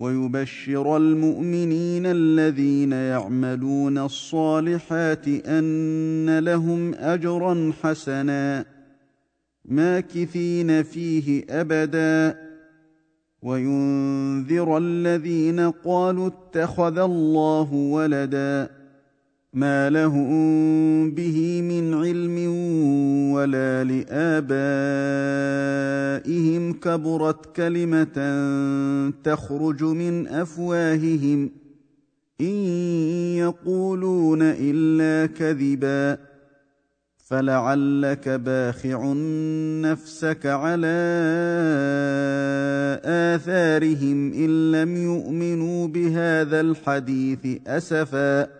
ويبشر المؤمنين الذين يعملون الصالحات أن لهم أجرا حسنا ماكثين فيه أبدا. وينذر الذين قالوا اتخذ الله ولدا. ما لهم به من علم ولا لابائهم كبرت كلمه تخرج من افواههم ان يقولون الا كذبا فلعلك باخع نفسك على اثارهم ان لم يؤمنوا بهذا الحديث اسفا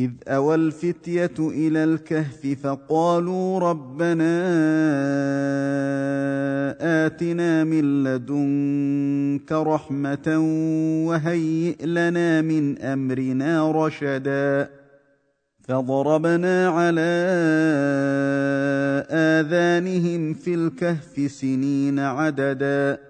إذ أوى الفتية إلى الكهف فقالوا ربنا آتنا من لدنك رحمة وهيئ لنا من أمرنا رشدا فضربنا على آذانهم في الكهف سنين عددا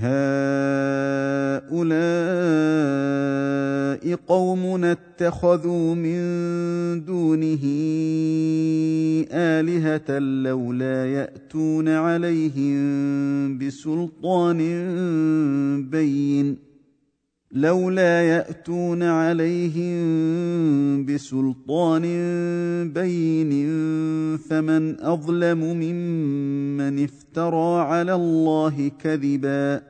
هؤلاء قوم اتخذوا من دونه آلهة لولا يأتون عليهم بسلطان بين. لولا يأتون عليهم بسلطان بين. فمن أظلم ممن افترى على الله كذبا.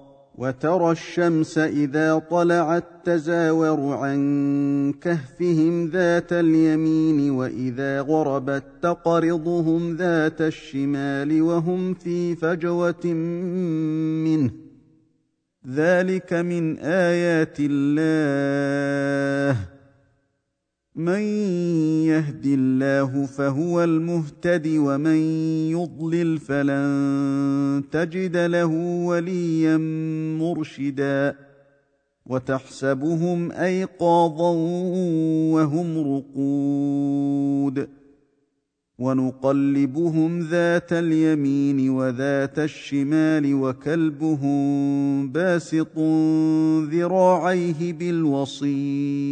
وترى الشمس إذا طلعت تزاور عن كهفهم ذات اليمين وإذا غربت تقرضهم ذات الشمال وهم في فجوة منه. ذلك من آيات الله. من يهد الله فهو المهتد ومن يضلل فلن تجد له وليا مرشدا وتحسبهم أيقاظا وهم رقود ونقلبهم ذات اليمين وذات الشمال وكلبهم باسط ذراعيه بالوصيد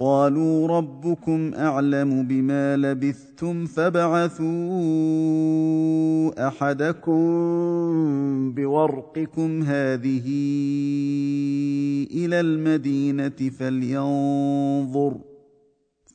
قالوا ربكم أعلم بما لبثتم فابعثوا أحدكم بورقكم هذه إلى المدينة فلينظر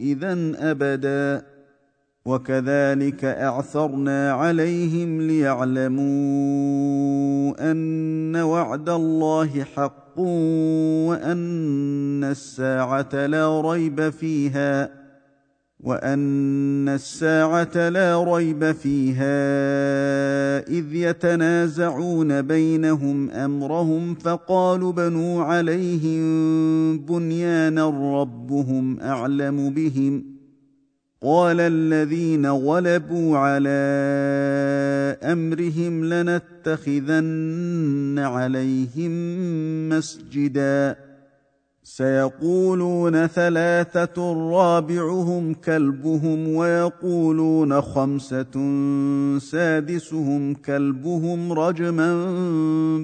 اذا أبدا وكذلك أعثرنا عليهم ليعلموا أن وعد الله حق وأن الساعة لا ريب فيها وان الساعة لا ريب فيها اذ يتنازعون بينهم امرهم فقالوا بنوا عليهم بنيانا ربهم اعلم بهم قال الذين غلبوا على امرهم لنتخذن عليهم مسجدا سيقولون ثلاثة رابعهم كلبهم ويقولون خمسة سادسهم كلبهم رجما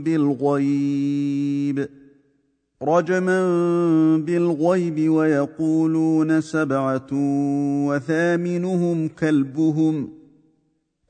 بالغيب رجما بالغيب ويقولون سبعة وثامنهم كلبهم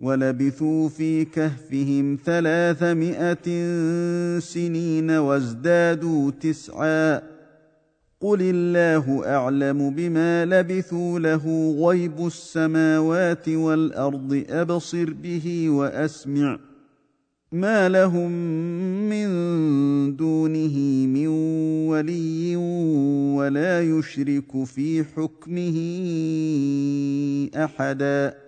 ولبثوا في كهفهم ثلاثمائة سنين وازدادوا تسعا. قل الله أعلم بما لبثوا له غيب السماوات والأرض أبصر به وأسمع. ما لهم من دونه من ولي ولا يشرك في حكمه أحدا.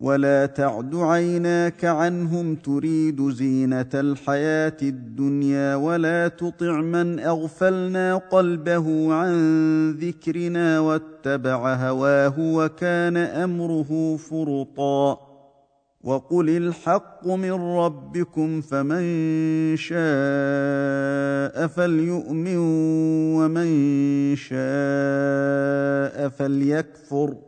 ولا تعد عيناك عنهم تريد زينة الحياة الدنيا ولا تطع من أغفلنا قلبه عن ذكرنا واتبع هواه وكان أمره فرطا وقل الحق من ربكم فمن شاء فليؤمن ومن شاء فليكفر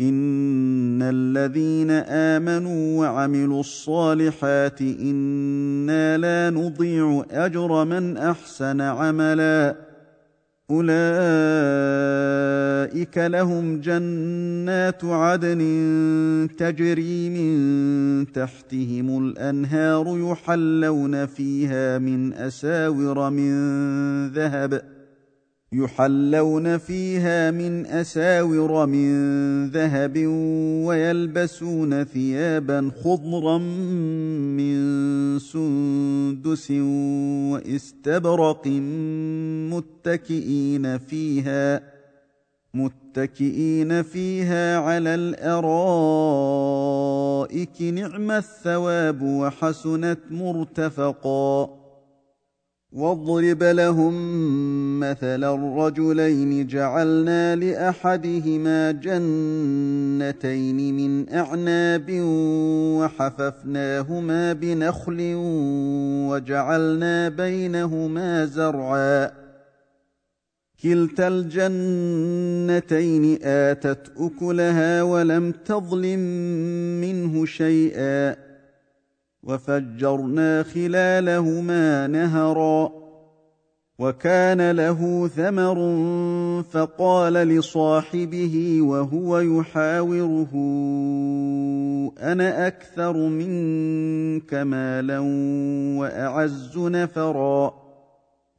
ان الذين امنوا وعملوا الصالحات أنا لا نضيع اجر من احسن عملا اولئك لهم جنات عدن تجري من تحتهم الانهار يحلون فيها من اساور من ذهب يحلون فيها من أساور من ذهب ويلبسون ثيابا خضرا من سندس واستبرق متكئين فيها متكئين فيها على الأرائك نعم الثواب وحسنت مرتفقا. واضرب لهم مثلا الرجلين جعلنا لأحدهما جنتين من أعناب وحففناهما بنخل وجعلنا بينهما زرعا. كلتا الجنتين آتت أكلها ولم تظلم منه شيئا. وفجرنا خلالهما نهرا وكان له ثمر فقال لصاحبه وهو يحاوره أنا أكثر منك مالا وأعز نفرا.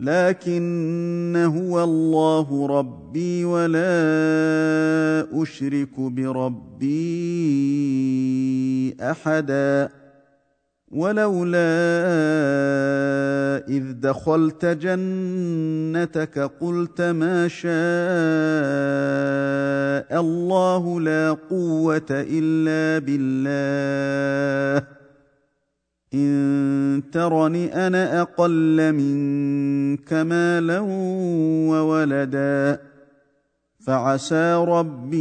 لكن هو الله ربي ولا أشرك بربي أحدا. ولولا إذ دخلت جنتك قلت ما شاء الله لا قوة إلا بالله. إن ترني أنا أقل منك مالا وولدا فعسى ربي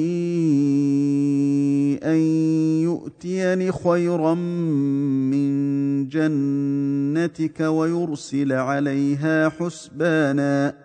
أن يؤتيني خيرا من جنتك ويرسل عليها حسبانا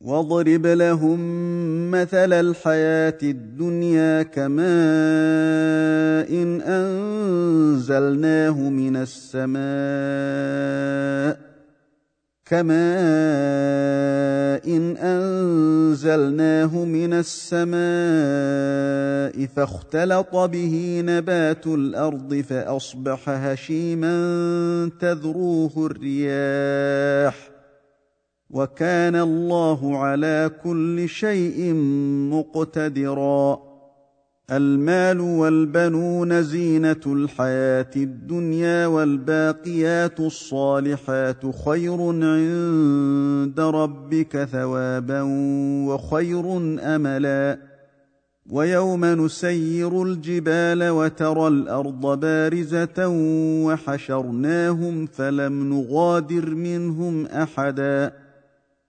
واضرب لهم مثل الحياة الدنيا كماء إن انزلناه من السماء كماء إن انزلناه من السماء فاختلط به نبات الأرض فاصبح هشيما تذروه الرياح وكان الله على كل شيء مقتدرا. المال والبنون زينة الحياة الدنيا والباقيات الصالحات خير عند ربك ثوابا وخير أملا. ويوم نسير الجبال وترى الأرض بارزة وحشرناهم فلم نغادر منهم أحدا.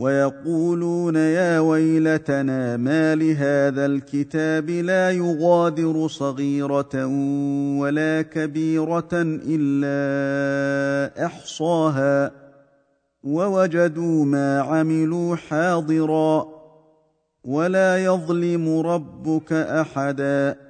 ويقولون يا ويلتنا ما لهذا الكتاب لا يغادر صغيرة ولا كبيرة إلا أحصاها ووجدوا ما عملوا حاضرا ولا يظلم ربك أحدا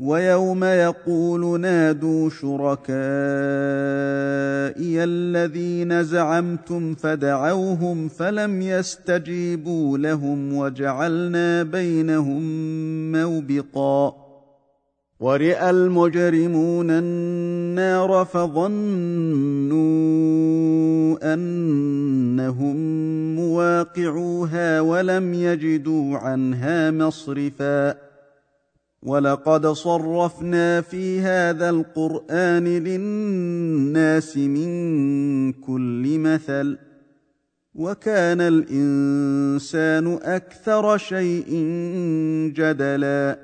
ويوم يقول نادوا شركائي الذين زعمتم فدعوهم فلم يستجيبوا لهم وجعلنا بينهم موبقا. ورئ المجرمون النار فظنوا أنهم مواقعوها ولم يجدوا عنها مصرفا. ولقد صرفنا في هذا القران للناس من كل مثل وكان الانسان أكثر شيء جدلا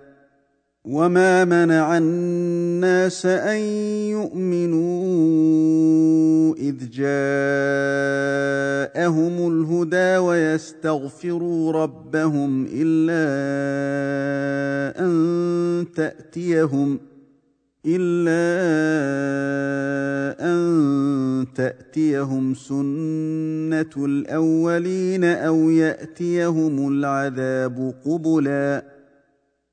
وما منع الناس ان يؤمنوا اذ جاءهم الهدى ويستغفروا ربهم الا ان تاتيهم الا ان تاتيهم سنه الاولين أو ياتيهم العذاب قبلا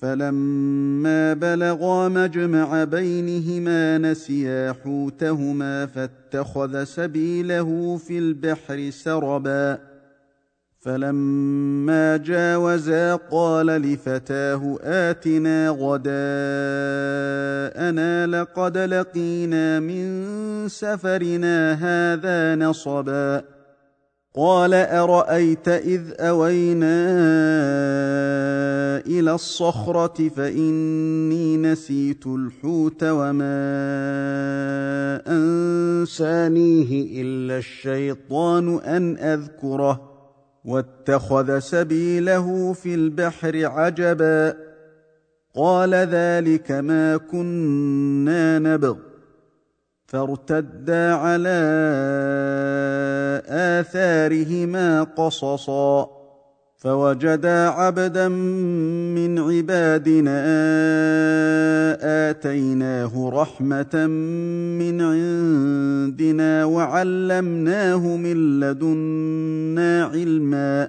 فلما بلغا مجمع بينهما نسيا حوتهما فاتخذ سبيله في البحر سربا فلما جاوزا قال لفتاه اتنا غداءنا لقد لقينا من سفرنا هذا نصبا قال أرأيت إذ أوينا إلى الصخرة فإني نسيت الحوت وما أنسانيه إلا الشيطان أن أذكره واتخذ سبيله في البحر عجبا قال ذلك ما كنا نبغ فارتدا على آثارهما قصصا فوجدا عبدا من عبادنا آتيناه رحمة من عندنا وعلمناه من لدنا علما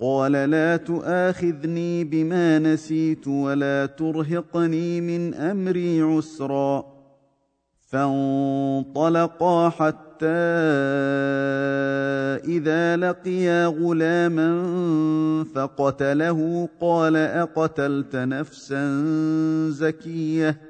قال لا تؤاخذني بما نسيت ولا ترهقني من أمري عسرا. فانطلقا حتى إذا لقيا غلاما فقتله. قال أقتلت نفسا زكية؟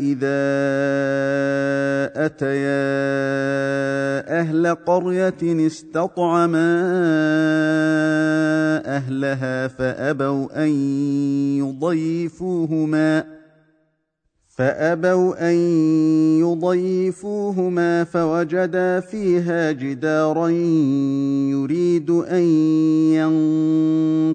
إذا أتيا أهل قرية استطعما أهلها فأبوا أن يضيفوهما فأبوا أن يضيفوهما فوجدا فيها جدارا يريد أن ينقض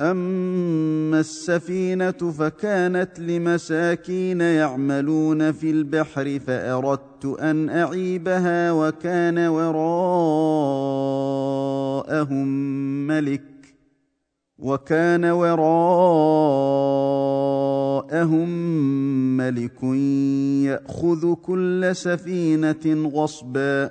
اما السفينه فكانت لمساكين يعملون في البحر فاردت ان اعيبها وكان وراءهم ملك وكان وراءهم ملك ياخذ كل سفينه غصبا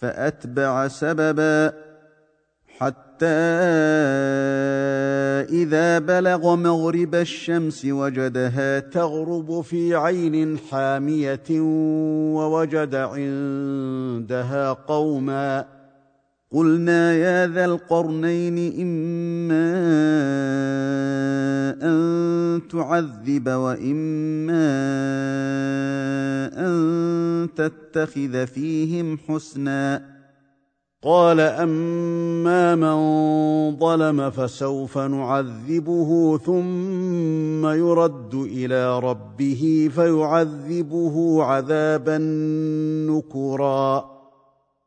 فأتبع سببا حتى إذا بلغ مغرب الشمس وجدها تغرب في عين حامية ووجد عندها قوما قلنا يا ذا القرنين إما أن تعذب وإما أن تتخذ فيهم حسنا. قال أما من ظلم فسوف نعذبه ثم يرد إلى ربه فيعذبه عذابا نكرا.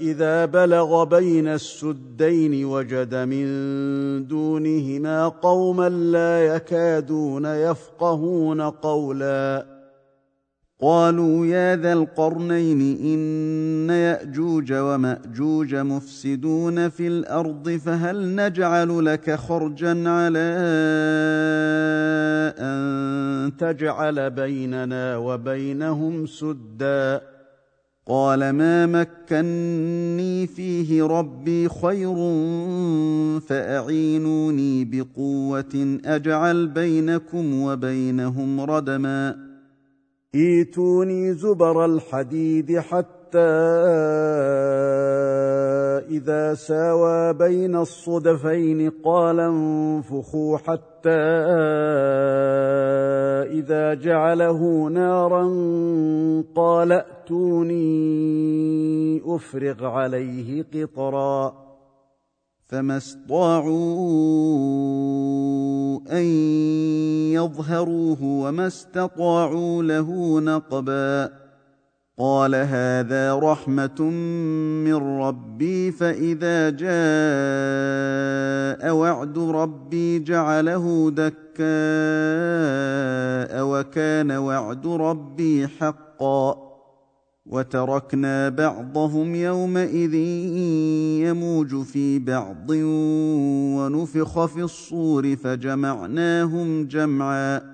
إذا بلغ بين السدين وجد من دونهما قوما لا يكادون يفقهون قولا. قالوا يا ذا القرنين إن يأجوج ومأجوج مفسدون في الأرض فهل نجعل لك خرجا على أن تجعل بيننا وبينهم سدا؟ قال ما مكني فيه ربي خير فأعينوني بقوة أجعل بينكم وبينهم ردما. إيتوني زبر الحديد حتى إذا ساوى بين الصدفين قال انفخوا حتى إذا جعله نارا قال ائتوني أفرغ عليه قطرا فما استطاعوا أن يظهروه وما استطاعوا له نقبا قال هذا رحمة من ربي فإذا جاء وعد ربي جعله دكاء وكان وعد ربي حقا. وتركنا بعضهم يومئذ يموج في بعض ونفخ في الصور فجمعناهم جمعا.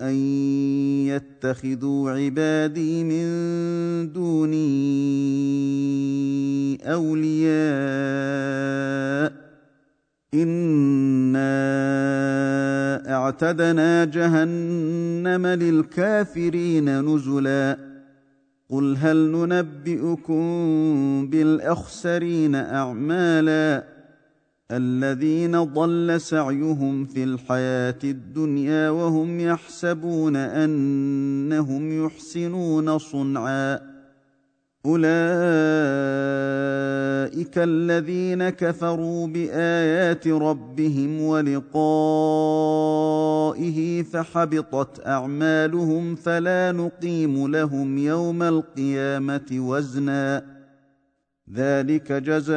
أن يتخذوا عبادي من دوني أولياء إنا أعتدنا جهنم للكافرين نزلا قل هل ننبئكم بالأخسرين أعمالا الذين ضل سعيهم في الحياة الدنيا وهم يحسبون أنهم يحسنون صنعا. أولئك الذين كفروا بآيات ربهم ولقائه فحبطت أعمالهم فلا نقيم لهم يوم القيامة وزنا. ذلك جزاؤهم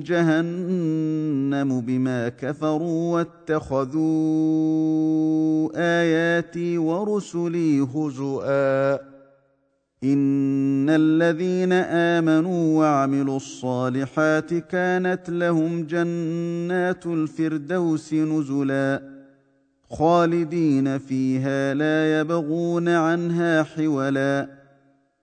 جهنم بما كفروا واتخذوا آياتي ورسلي هزؤا. إن الذين آمنوا وعملوا الصالحات كانت لهم جنات الفردوس نزلا. خالدين فيها لا يبغون عنها حولا.